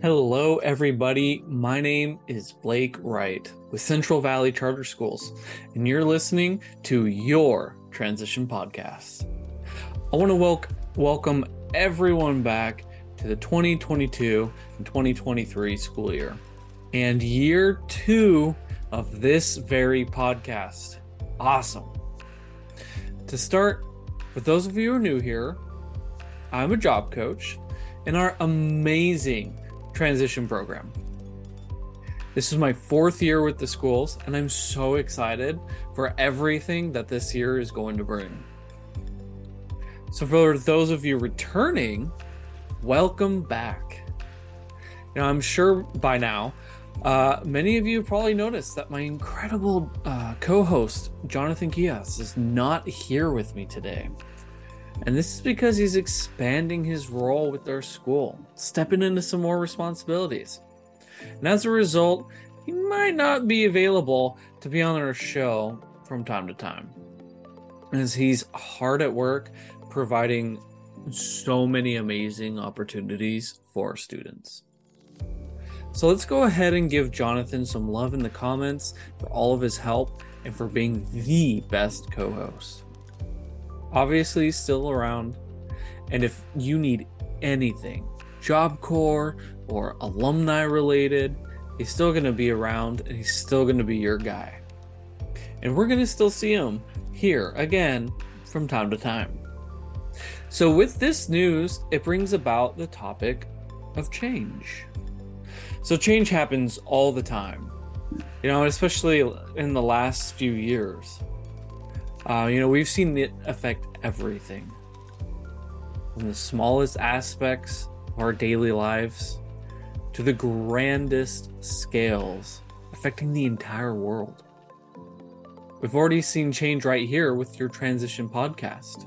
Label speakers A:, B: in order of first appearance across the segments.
A: Hello, everybody. My name is Blake Wright with Central Valley Charter Schools, and you're listening to your Transition Podcast. I want to wel- welcome everyone back to the 2022 and 2023 school year and year two of this very podcast. Awesome. To start, for those of you who are new here, I'm a job coach in our amazing transition program. This is my fourth year with the schools, and I'm so excited for everything that this year is going to bring. So, for those of you returning, welcome back. Now, I'm sure by now, uh, many of you probably noticed that my incredible uh, co host, Jonathan Kias, is not here with me today. And this is because he's expanding his role with our school, stepping into some more responsibilities. And as a result, he might not be available to be on our show from time to time, as he's hard at work providing so many amazing opportunities for students. So let's go ahead and give Jonathan some love in the comments for all of his help and for being the best co host obviously still around. And if you need anything, Job Corps or alumni related, he's still going to be around and he's still going to be your guy. And we're going to still see him here again from time to time. So, with this news, it brings about the topic of change. So, change happens all the time, you know, especially in the last few years. Uh, you know, we've seen it affect everything from the smallest aspects of our daily lives to the grandest scales affecting the entire world. We've already seen change right here with your transition podcast.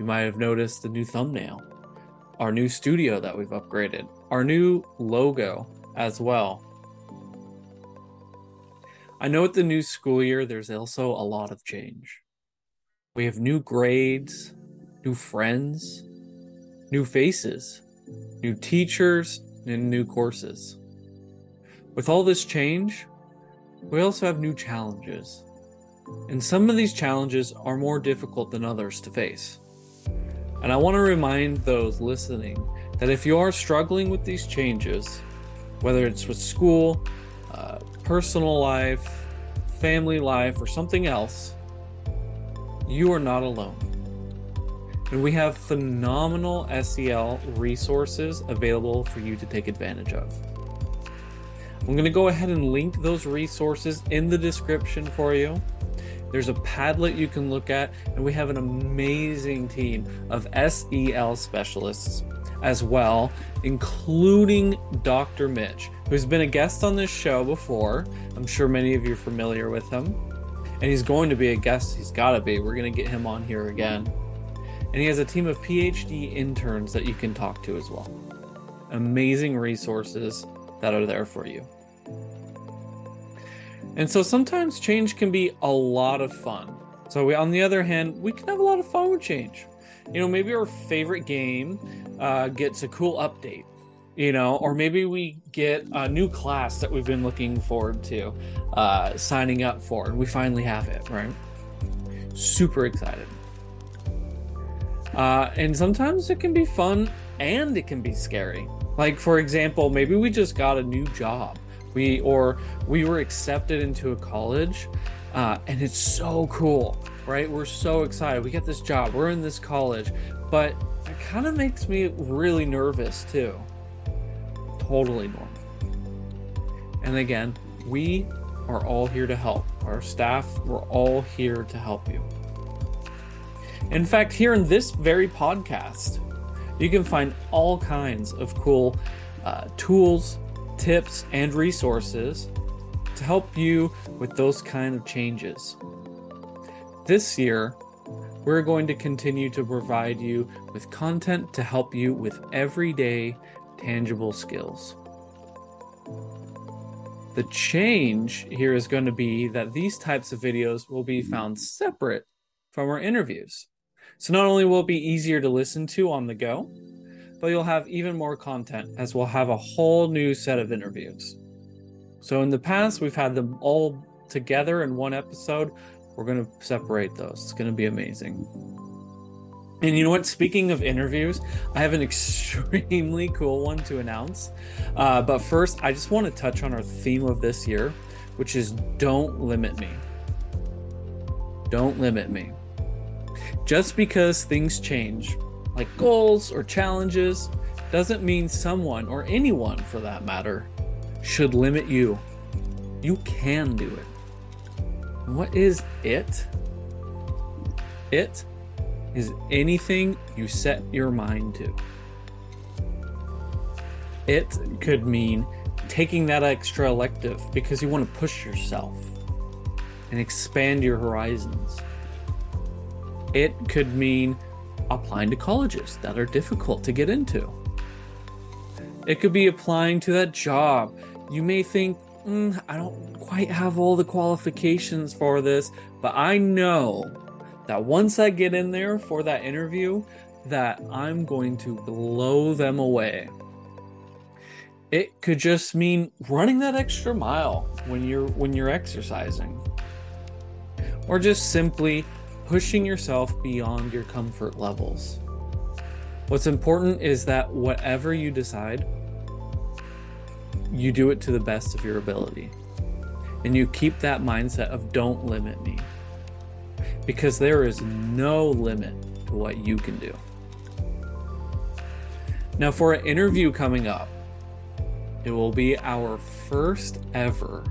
A: You might have noticed the new thumbnail, our new studio that we've upgraded, our new logo as well. I know with the new school year, there's also a lot of change. We have new grades, new friends, new faces, new teachers, and new courses. With all this change, we also have new challenges. And some of these challenges are more difficult than others to face. And I want to remind those listening that if you are struggling with these changes, whether it's with school, uh, personal life, family life, or something else, you are not alone. And we have phenomenal SEL resources available for you to take advantage of. I'm going to go ahead and link those resources in the description for you. There's a Padlet you can look at, and we have an amazing team of SEL specialists as well, including Dr. Mitch, who's been a guest on this show before. I'm sure many of you are familiar with him and he's going to be a guest. He's got to be. We're going to get him on here again. And he has a team of PhD interns that you can talk to as well. Amazing resources that are there for you. And so sometimes change can be a lot of fun. So, we, on the other hand, we can have a lot of fun with change. You know, maybe our favorite game uh, gets a cool update you know, or maybe we get a new class that we've been looking forward to uh, signing up for, and we finally have it, right? Super excited. Uh, and sometimes it can be fun and it can be scary. Like, for example, maybe we just got a new job, we or we were accepted into a college, uh, and it's so cool, right? We're so excited. We get this job, we're in this college, but it kind of makes me really nervous too totally normal. And again, we are all here to help. Our staff, we're all here to help you. In fact, here in this very podcast, you can find all kinds of cool uh, tools, tips, and resources to help you with those kind of changes. This year, we're going to continue to provide you with content to help you with everyday tangible skills. The change here is going to be that these types of videos will be found separate from our interviews. So not only will it be easier to listen to on the go, but you'll have even more content as we'll have a whole new set of interviews. So in the past, we've had them all together in one episode. We're going to separate those. It's going to be amazing. And you know what? Speaking of interviews, I have an extremely cool one to announce. Uh, but first, I just want to touch on our theme of this year, which is don't limit me. Don't limit me. Just because things change, like goals or challenges, doesn't mean someone or anyone for that matter should limit you. You can do it. What is it? It is anything you set your mind to. It could mean taking that extra elective because you want to push yourself and expand your horizons. It could mean applying to colleges that are difficult to get into. It could be applying to that job. You may think, mm, I don't quite have all the qualifications for this, but I know that once I get in there for that interview, that I'm going to blow them away. It could just mean running that extra mile when you're when you're exercising. Or just simply pushing yourself beyond your comfort levels. What's important is that whatever you decide, you do it to the best of your ability. And you keep that mindset of don't limit me because there is no limit to what you can do. Now, for an interview coming up, it will be our first ever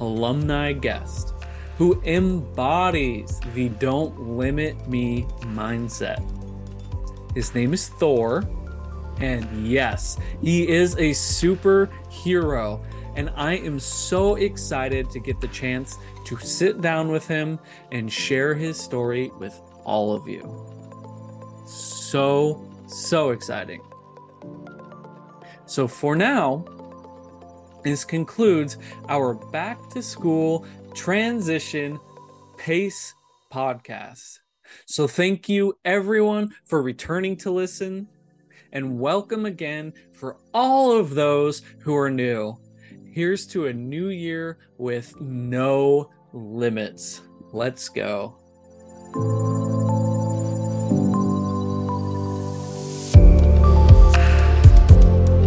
A: alumni guest who embodies the don't limit me mindset. His name is Thor, and yes, he is a superhero. And I am so excited to get the chance to sit down with him and share his story with all of you. So, so exciting. So, for now, this concludes our back to school transition pace podcast. So, thank you everyone for returning to listen, and welcome again for all of those who are new. Here's to a new year with no limits. Let's go.